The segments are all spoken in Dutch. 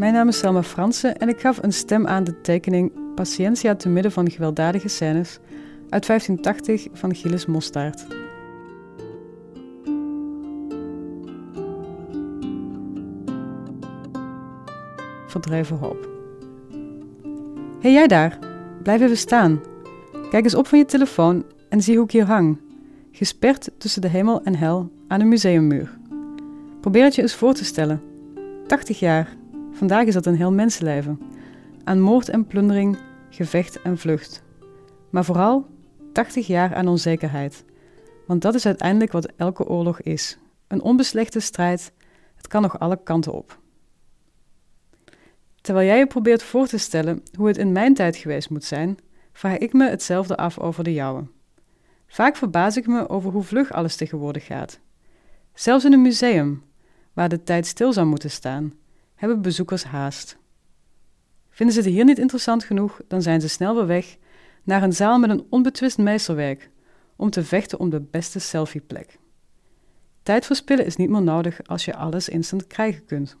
Mijn naam is Selma Fransen en ik gaf een stem aan de tekening Patientia te midden van gewelddadige scènes uit 1580 van Gilles Mostaert. Verdreven hoop. hey, jij daar, blijf even staan. Kijk eens op van je telefoon en zie hoe ik hier hang, gesperd tussen de hemel en hel aan een museummuur. Probeer het je eens voor te stellen. 80 jaar, vandaag is dat een heel mensenleven. Aan moord en plundering, gevecht en vlucht. Maar vooral 80 jaar aan onzekerheid. Want dat is uiteindelijk wat elke oorlog is: een onbeslechte strijd. Het kan nog alle kanten op. Terwijl jij je probeert voor te stellen hoe het in mijn tijd geweest moet zijn, vraag ik me hetzelfde af over de jouwe. Vaak verbaas ik me over hoe vlug alles tegenwoordig gaat. Zelfs in een museum, waar de tijd stil zou moeten staan, hebben bezoekers haast. Vinden ze het hier niet interessant genoeg, dan zijn ze snel weer weg naar een zaal met een onbetwist meesterwerk om te vechten om de beste selfieplek. Tijd verspillen is niet meer nodig als je alles instant krijgen kunt.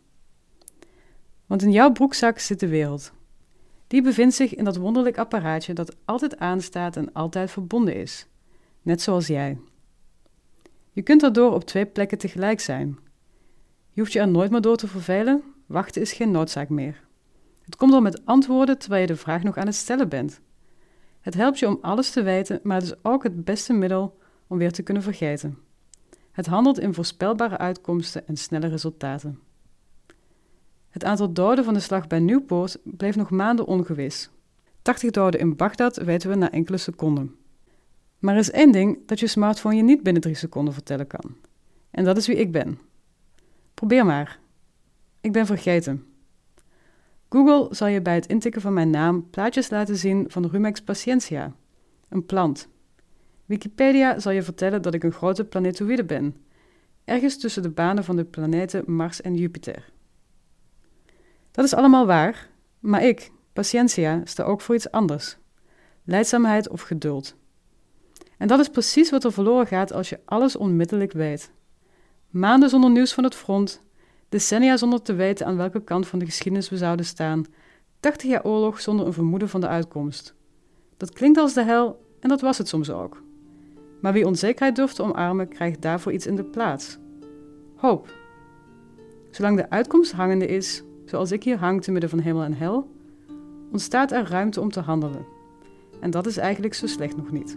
Want in jouw broekzak zit de wereld. Die bevindt zich in dat wonderlijk apparaatje dat altijd aanstaat en altijd verbonden is, net zoals jij. Je kunt daardoor op twee plekken tegelijk zijn. Je hoeft je er nooit meer door te vervelen, wachten is geen noodzaak meer. Het komt al met antwoorden terwijl je de vraag nog aan het stellen bent. Het helpt je om alles te weten, maar het is ook het beste middel om weer te kunnen vergeten. Het handelt in voorspelbare uitkomsten en snelle resultaten. Het aantal doden van de slag bij Newport bleef nog maanden ongewis. 80 doden in Bagdad weten we na enkele seconden. Maar er is één ding dat je smartphone je niet binnen drie seconden vertellen kan. En dat is wie ik ben. Probeer maar. Ik ben vergeten. Google zal je bij het intikken van mijn naam plaatjes laten zien van Rumex patientia, een plant. Wikipedia zal je vertellen dat ik een grote planetoïde ben, ergens tussen de banen van de planeten Mars en Jupiter. Dat is allemaal waar, maar ik, patientia, sta ook voor iets anders: leidzaamheid of geduld. En dat is precies wat er verloren gaat als je alles onmiddellijk weet. Maanden zonder nieuws van het front, decennia zonder te weten aan welke kant van de geschiedenis we zouden staan, 80 jaar oorlog zonder een vermoeden van de uitkomst. Dat klinkt als de hel en dat was het soms ook. Maar wie onzekerheid durft te omarmen, krijgt daarvoor iets in de plaats: hoop. Zolang de uitkomst hangende is, zoals ik hier hang te midden van hemel en hel, ontstaat er ruimte om te handelen. En dat is eigenlijk zo slecht nog niet.